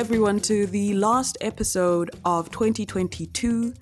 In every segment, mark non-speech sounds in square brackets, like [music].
everyone, to the last episode of 2022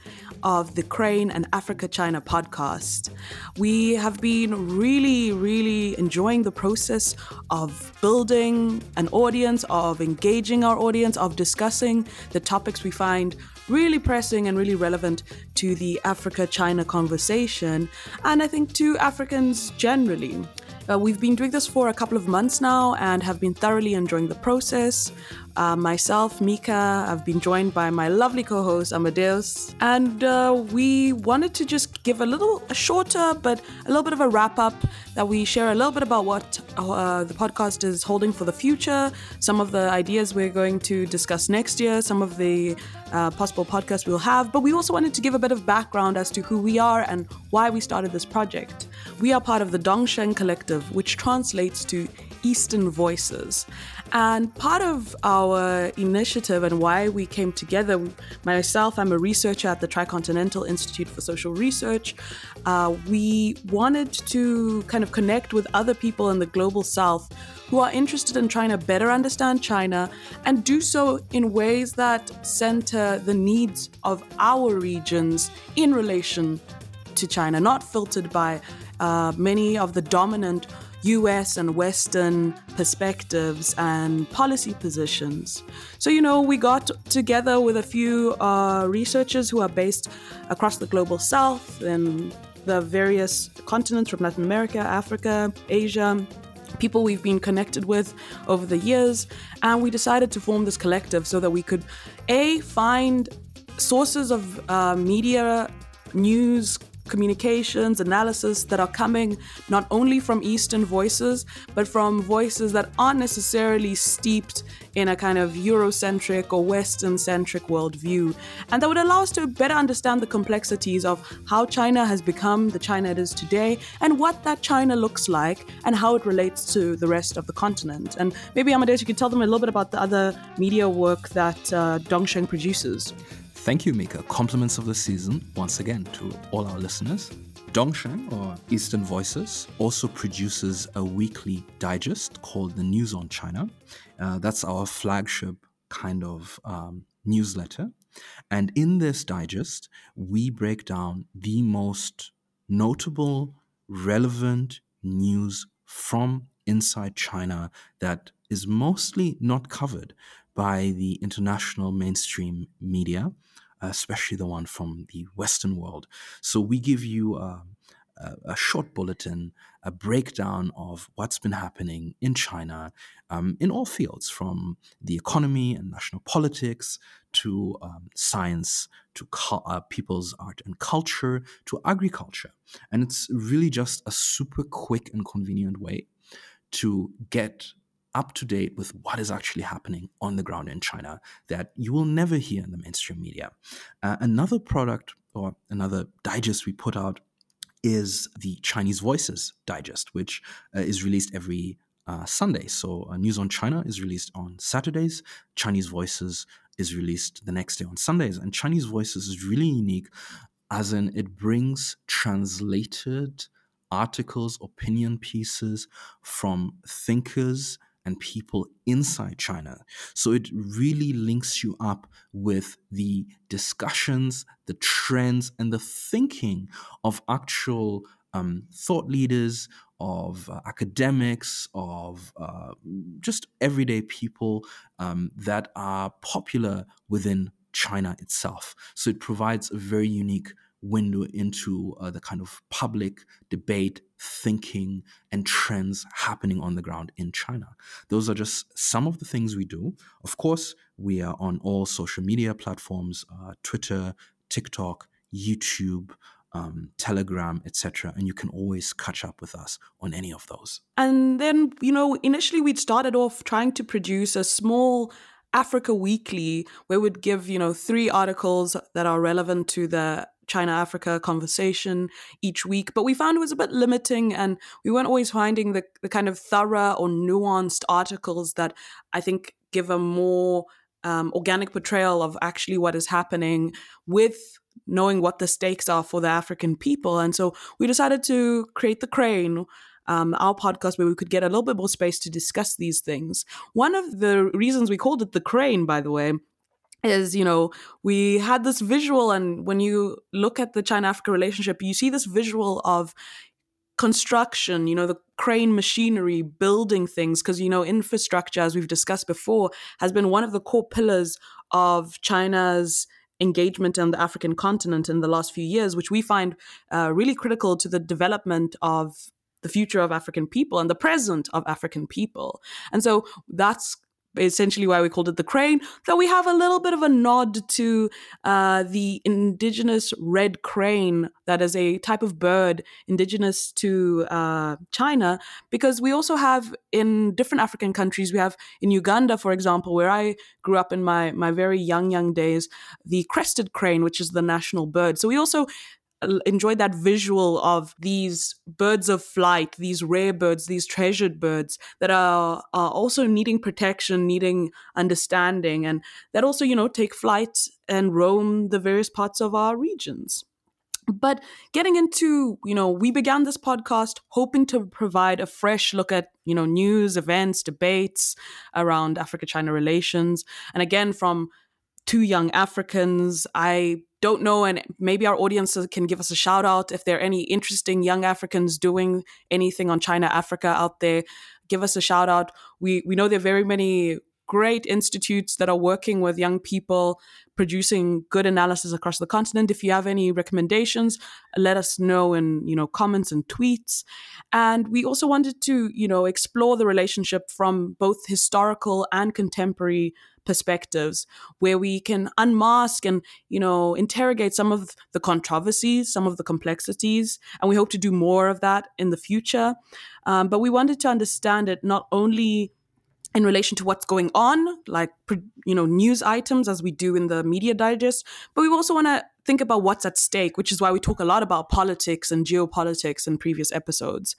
of the Crane and Africa China podcast. We have been really, really enjoying the process of building an audience, of engaging our audience, of discussing the topics we find really pressing and really relevant to the Africa China conversation, and I think to Africans generally. Uh, we've been doing this for a couple of months now and have been thoroughly enjoying the process. Uh, myself, Mika, I've been joined by my lovely co host, Amadeus, and uh, we wanted to just give a little a shorter but a little bit of a wrap up that we share a little bit about what uh, the podcast is holding for the future, some of the ideas we're going to discuss next year, some of the uh, possible podcasts we'll have, but we also wanted to give a bit of background as to who we are and why we started this project. We are part of the Dongsheng Collective, which translates to Eastern Voices. And part of our initiative and why we came together, myself, I'm a researcher at the Tricontinental Institute for Social Research. Uh, we wanted to kind of connect with other people in the global south who are interested in trying to better understand China and do so in ways that center the needs of our regions in relation to China, not filtered by uh, many of the dominant US and Western perspectives and policy positions. So, you know, we got together with a few uh, researchers who are based across the global south and the various continents from Latin America, Africa, Asia, people we've been connected with over the years. And we decided to form this collective so that we could, A, find sources of uh, media, news, communications, analysis that are coming not only from Eastern voices, but from voices that aren't necessarily steeped in a kind of Eurocentric or Western centric worldview. And that would allow us to better understand the complexities of how China has become the China it is today and what that China looks like and how it relates to the rest of the continent. And maybe Amadeus, you could tell them a little bit about the other media work that uh, Dongsheng produces. Thank you, Mika. Compliments of the season once again to all our listeners. Dongsheng, or Eastern Voices, also produces a weekly digest called the News on China. Uh, that's our flagship kind of um, newsletter. And in this digest, we break down the most notable, relevant news from inside China that is mostly not covered by the international mainstream media especially the one from the Western world. So we give you a, a, short bulletin, a breakdown of what's been happening in China um, in all fields, from the economy and national politics to um, science to uh, people's art and culture to agriculture. And it's really just a super quick and convenient way to get up to date with what is actually happening on the ground in China that you will never hear in the mainstream media. Uh, another product or another digest we put out is the Chinese Voices Digest, which uh, is released every uh, Sunday. So, uh, News on China is released on Saturdays. Chinese Voices is released the next day on Sundays. And Chinese Voices is really unique, as in it brings translated articles, opinion pieces from thinkers and people inside China. So it really links you up with the discussions, the trends, and the thinking of actual um, thought leaders, of uh, academics, of uh, just everyday people um, that are popular within China itself. So it provides a very unique window into uh, the kind of public debate, thinking, and trends happening on the ground in China. Those are just some of the things we do. Of course, we are on all social media platforms uh, Twitter, TikTok, YouTube. Um, Telegram, etc., and you can always catch up with us on any of those. And then, you know, initially we'd started off trying to produce a small Africa Weekly, where we'd give, you know, three articles that are relevant to the China Africa conversation each week, but we found it was a bit limiting and we weren't always finding the, the kind of thorough or nuanced articles that I think give a more um, organic portrayal of actually what is happening with knowing what the stakes are for the African people. And so we decided to create the Crane. um, our podcast where we could get a little bit more space to discuss these things. One of the reasons we called it the crane, by the way, is you know we had this visual and when you look at the china africa relationship you see this visual of construction, you know, the crane machinery, building things, because, you know, infrastructure, as we've discussed before, has been one of the core pillars of China's engagement on the African continent in the last few years, which we find uh, really critical to the development of the future of African people and the present of African people. And so that's essentially why we called it the crane, though we have a little bit of a nod to uh, the indigenous red crane, that is a type of bird indigenous to uh, China, because we also have in different African countries, we have in Uganda, for example, where I grew up in my, my very young, young days, the crested crane, which is the national bird. So we also enjoyed that visual of these birds of flight, these rare birds, these treasured birds that are, are also needing protection, needing understanding, and that also, you know, take flight and roam the various parts of our regions. But getting into, you know, we began this podcast hoping to provide a fresh look at, you know, news, events, debates around Africa China relations. And again, from two young Africans, I don't know, and maybe our audience can give us a shout out if there are any interesting young Africans doing anything on China Africa out there. Give us a shout out. We we know there are very many great institutes that are working with young people producing good analysis across the continent if you have any recommendations let us know in you know comments and tweets and we also wanted to you know explore the relationship from both historical and contemporary perspectives where we can unmask and you know interrogate some of the controversies some of the complexities and we hope to do more of that in the future um, but we wanted to understand it not only in relation to what's going on, like you know news items as we do in the media digest, but we also want to think about what's at stake, which is why we talk a lot about politics and geopolitics in previous episodes.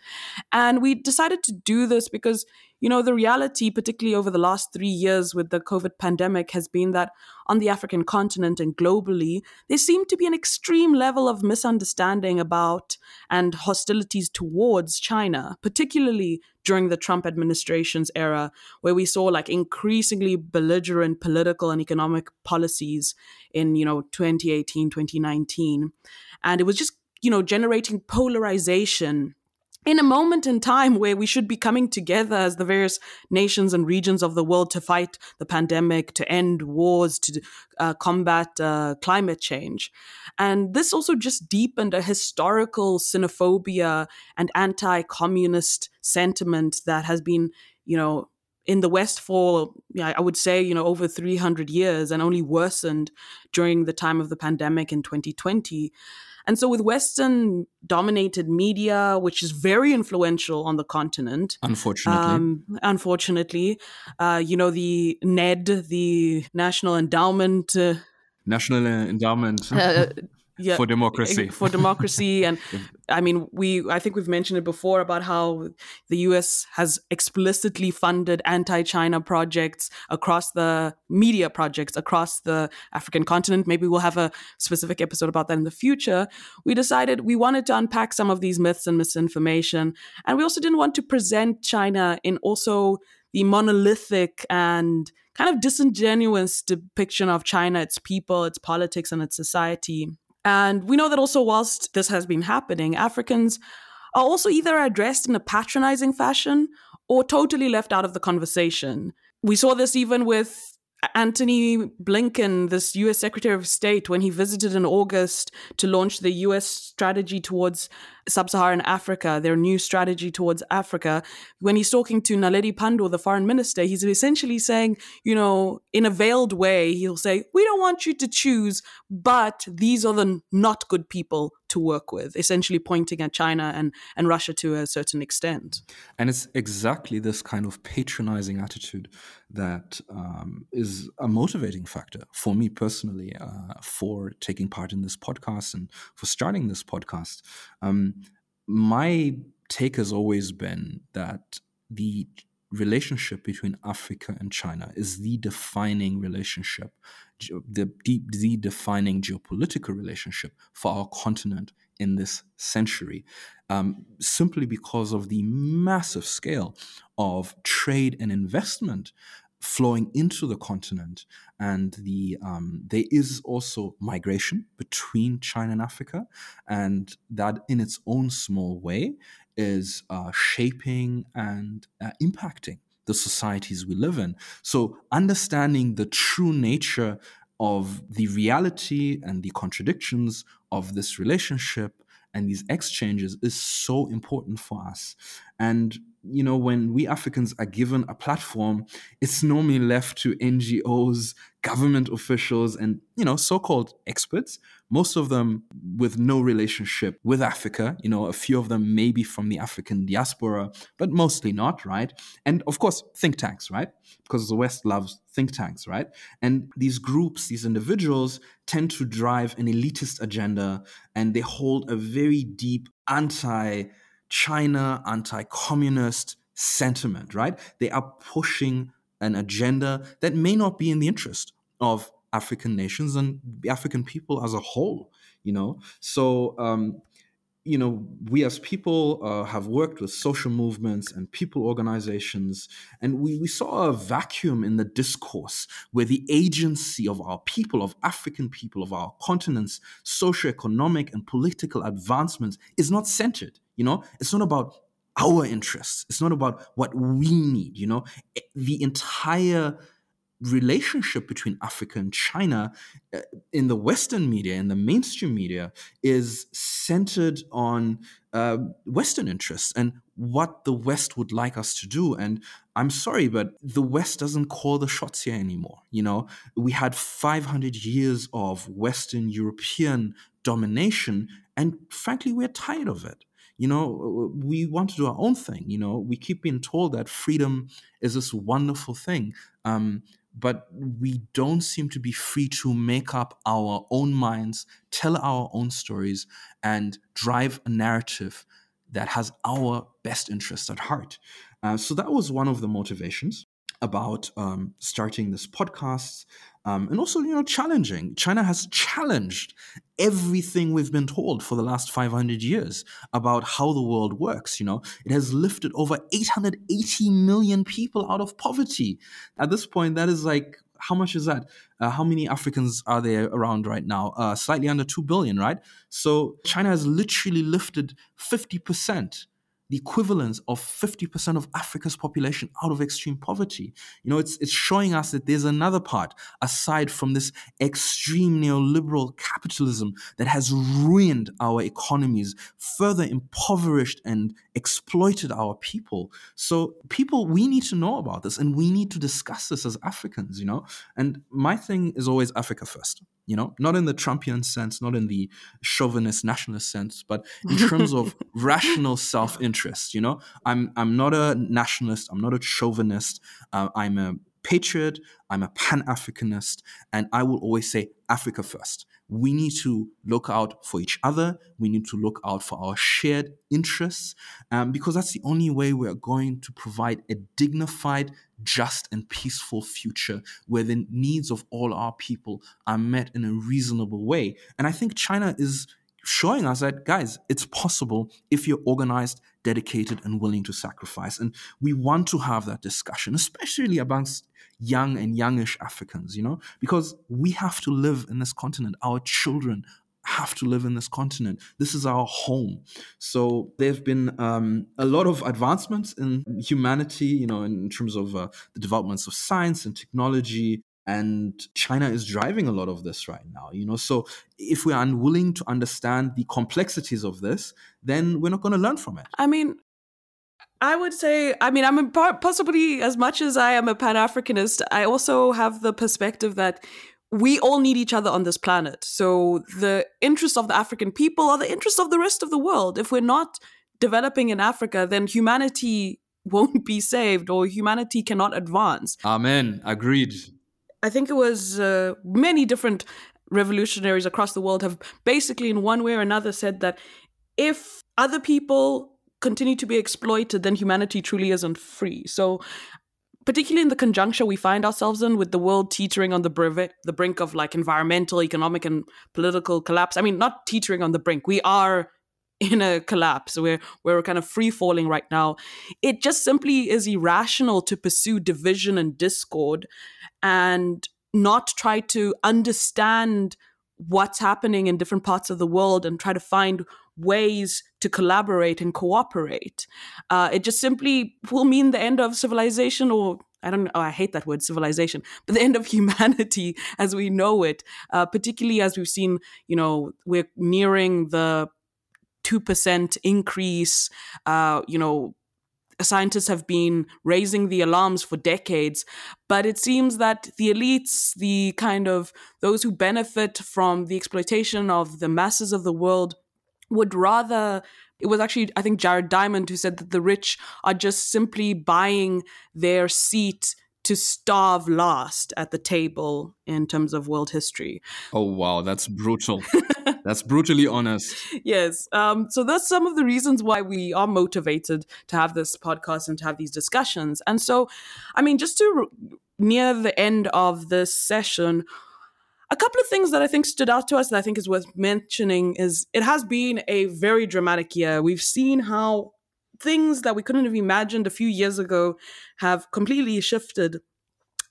And we decided to do this because you know, the reality, particularly over the last three years with the COVID pandemic, has been that on the African continent and globally, there seemed to be an extreme level of misunderstanding about and hostilities towards China, particularly during the Trump administration's era, where we saw like increasingly belligerent political and economic policies in, you know, 2018, 2019. And it was just, you know, generating polarization in a moment in time where we should be coming together as the various nations and regions of the world to fight the pandemic, to end wars, to uh, combat uh, climate change. And this also just deepened a historical xenophobia and anti communist sentiment that has been, you know, in the West for, I would say, you know, over 300 years and only worsened during the time of the pandemic in 2020. And so, with Western dominated media, which is very influential on the continent, unfortunately, um, unfortunately, uh, you know, the NED, the National Endowment. Uh, National Endowment. Uh, [laughs] yeah, for democracy for democracy and [laughs] i mean we i think we've mentioned it before about how the us has explicitly funded anti-china projects across the media projects across the african continent maybe we'll have a specific episode about that in the future we decided we wanted to unpack some of these myths and misinformation and we also didn't want to present china in also the monolithic and kind of disingenuous depiction of China, its people, its politics, and its society. And we know that also, whilst this has been happening, Africans are also either addressed in a patronizing fashion or totally left out of the conversation. We saw this even with Antony Blinken, this US Secretary of State, when he visited in August to launch the US strategy towards sub Saharan Africa, their new strategy towards Africa, when he's talking to Naledi Pandor, the foreign minister, he's essentially saying, you know, in a veiled way, he'll say, We don't want you to choose, but these are the not good people to work with, essentially pointing at China and, and Russia to a certain extent. And it's exactly this kind of patronizing attitude that um, is a motivating factor for me personally uh, for taking part in this podcast and for starting this podcast. Um, my take has always been that the relationship between Africa and China is the defining relationship, the, the, the defining geopolitical relationship for our continent in this century, um, simply because of the massive scale of trade and investment flowing into the continent, and the um, there is also migration between China and Africa, and that in its own small way is uh, shaping and uh, impacting the societies we live in. So understanding the true nature of the reality and the contradictions of this relationship and these exchanges is so important for us. And you know, when we Africans are given a platform, it's normally left to NGOs, government officials, and, you know, so called experts, most of them with no relationship with Africa. You know, a few of them maybe from the African diaspora, but mostly not, right? And of course, think tanks, right? Because the West loves think tanks, right? And these groups, these individuals tend to drive an elitist agenda and they hold a very deep anti China anti communist sentiment, right? They are pushing an agenda that may not be in the interest of African nations and African people as a whole, you know? So, um, you know, we as people uh, have worked with social movements and people organizations, and we, we saw a vacuum in the discourse where the agency of our people, of African people, of our continent's socioeconomic and political advancements is not centered. You know, it's not about our interests, it's not about what we need. You know, the entire relationship between Africa and China uh, in the Western media, in the mainstream media, is centered on uh, Western interests and what the West would like us to do. And I'm sorry, but the West doesn't call the shots here anymore. You know, we had 500 years of Western European domination, and frankly, we're tired of it you know we want to do our own thing you know we keep being told that freedom is this wonderful thing um, but we don't seem to be free to make up our own minds, tell our own stories, and drive a narrative that has our best interests at heart. Uh, so that was one of the motivations about um, starting this podcast um, and also you know challenging. China has challenged everything we've been told for the last 500 years about how the world works you know? It has lifted over 880 million people out of poverty. At this point that is like how much is that? Uh, how many africans are there around right now? Uh, slightly under 2 billion right? So china has literally lifted 50% the equivalent of 50% of Africa's population out of extreme poverty. You know, it's, it's showing us that there's another part aside from this extreme neoliberal capitalism that has ruined our economies, further impoverished and exploited our people. So, people, we need to know about this and we need to discuss this as Africans, you know? And my thing is always Africa first you know, not in the Trumpian sense, not in the chauvinist nationalist sense, but in terms of [laughs] rational self-interest. You know, I'm I'm not a nationalist, I'm not a chauvinist, uh, I'm a patriot, I'm a pan Africanist, and I will always say Africa first. We need to look out for each other. We need to look out for our shared interests um, because that's the only way we're going to provide a dignified, just, and peaceful future where the needs of all our people are met in a reasonable way. And I think China is showing us that, guys, it's possible if you're organized, dedicated, and willing to sacrifice. And we want to have that discussion, especially amongst young and youngish Africans, you know, because we have to live in this continent. Our children have to live in this continent. This is our home. So there have been um, a lot of advancements in humanity, you know, in terms of uh, the developments of science and technology. And China is driving a lot of this right now, you know. So if we're unwilling to understand the complexities of this, then we're not going to learn from it. I mean, I would say, I mean, I'm possibly as much as I am a Pan Africanist, I also have the perspective that we all need each other on this planet. So the interests of the African people are the interests of the rest of the world. If we're not developing in Africa, then humanity [laughs] won't be saved or humanity cannot advance. Amen. Agreed. I think it was uh, many different revolutionaries across the world have basically, in one way or another, said that if other people continue to be exploited, then humanity truly isn't free. So particularly in the conjuncture we find ourselves in with the world teetering on the, brink, the brink of like environmental, economic, and political collapse. I mean, not teetering on the brink. We are [laughs] in a collapse. We're we're kind of free falling right now. It just simply is irrational to pursue division and discord and not try to understand what's happening in different parts of the world and try to find ways to collaborate and cooperate. Uh, it just simply will mean the end of civilization or I don't know, oh, I hate that word civilization, [laughs] but the end of humanity [laughs] as we know it, uh, particularly as we've seen, you know, we're nearing the 2% increase, uh, you know, scientists have been raising the alarms for decades but it seems that the elites the kind of those who benefit from the exploitation of the masses of the world would rather it was actually i think jared diamond who said that the rich are just simply buying their seat to starve last at the table in terms of world history. Oh wow, that's brutal. [laughs] that's brutally honest. Yes. Um, so that's some of the reasons why we are motivated to have this podcast and to have these discussions. And so, I mean, just to near the end of this session, a couple of things that I think stood out to us that I think is worth mentioning is it has been a very dramatic year. We've seen how things that we couldn't have imagined a few years ago have completely shifted.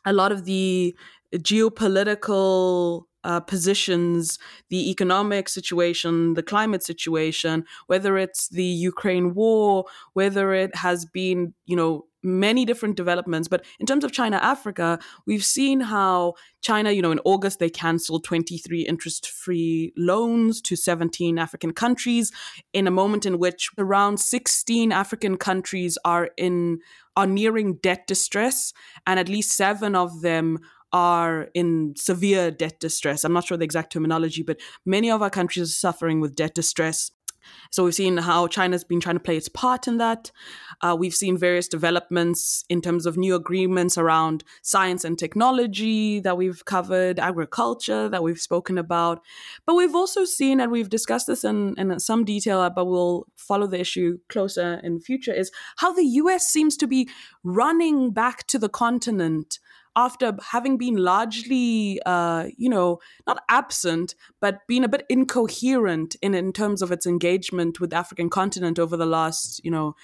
A lot of the geopolitical uh, positions, the economic situation, the climate situation, whether it's the Ukraine war, whether it has been, you know, many different developments. But in terms of China Africa, we've seen how China, you know, in August, they canceled 23 interest free loans to 17 African countries in a moment in which around 16 African countries are in are nearing debt distress and at least seven of them are in severe debt distress. I'm not sure the exact terminology, but many of our countries are suffering with debt distress. So we've seen how China's been trying to play its part in that. Uh, we've seen various developments in terms of new agreements around science and technology that we've covered, agriculture that we've spoken about. But we've also seen, and we've discussed this in, in some detail, but we'll follow the issue closer in future, is how the US seems to be running back to the continent after having been largely, uh, you know, not absent, but being a bit incoherent in, in terms of its engagement with the African continent over the last, you know,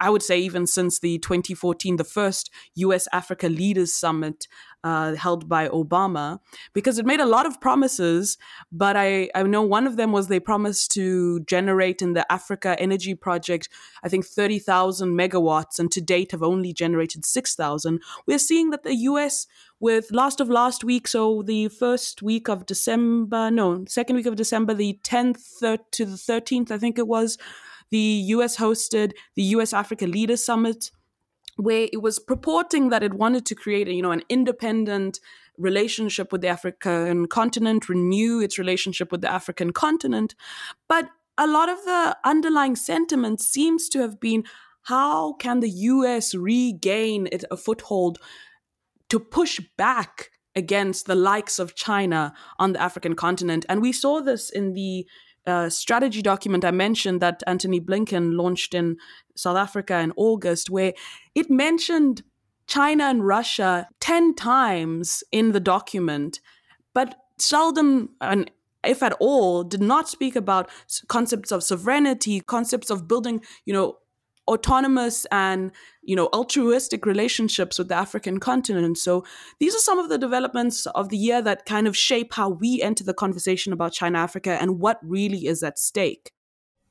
I would say even since the 2014, the first US Africa Leaders Summit uh, held by Obama, because it made a lot of promises. But I, I know one of them was they promised to generate in the Africa Energy Project, I think 30,000 megawatts, and to date have only generated 6,000. We're seeing that the US, with last of last week, so the first week of December, no, second week of December, the 10th to the 13th, I think it was the US hosted the US Africa Leaders Summit, where it was purporting that it wanted to create a, you know, an independent relationship with the African continent, renew its relationship with the African continent. But a lot of the underlying sentiment seems to have been how can the US regain it, a foothold to push back against the likes of China on the African continent? And we saw this in the uh, strategy document I mentioned that Antony Blinken launched in South Africa in August, where it mentioned China and Russia 10 times in the document, but seldom, and if at all, did not speak about concepts of sovereignty, concepts of building, you know, autonomous and you know altruistic relationships with the african continent so these are some of the developments of the year that kind of shape how we enter the conversation about china africa and what really is at stake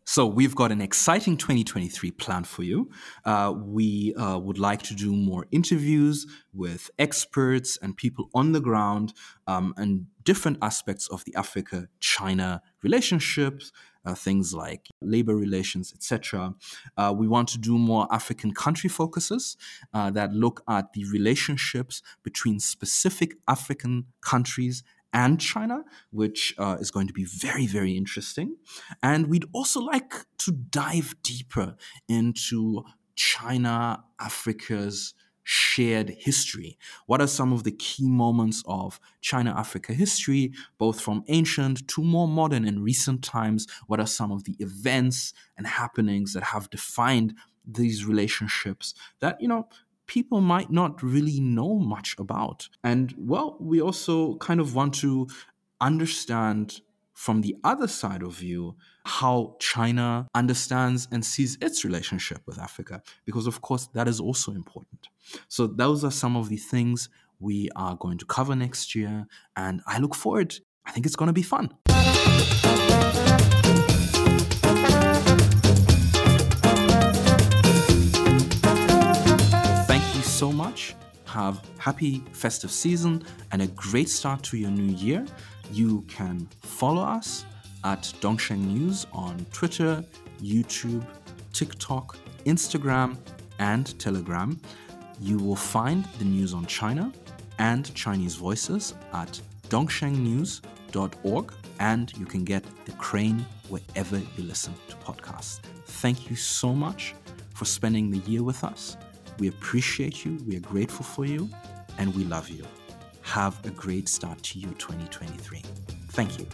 so we've got an exciting 2023 plan for you. Uh, we uh, would like to do more interviews with experts and people on the ground um, and different aspects of the Africa-China relationships, things like labor relations, etc. Uh, we want to do more African country focuses uh, that look at the relationships between specific African countries and China, which uh, is going to be very, very interesting. And we'd also like to dive deeper into China, Africa's shared history? What are some of the key moments of China Africa history, both from ancient to more modern and recent times? What are some of the events and happenings that have defined these relationships that, you know, people might not really know much about. And well, we also kind of want to understand from the other side of view how China understands and sees its relationship with Africa, because of course that is also important. So, those are some of the things we are going to cover next year, and I look forward. I think it's going to be fun. Thank you so much. Have happy festive season and a great start to your new year. You can follow us at Dongsheng News on Twitter, YouTube, TikTok, Instagram, and Telegram. You will find the news on China and Chinese voices at dongshengnews.org, and you can get the crane wherever you listen to podcasts. Thank you so much for spending the year with us. We appreciate you, we are grateful for you, and we love you. Have a great start to you 2023. Thank you.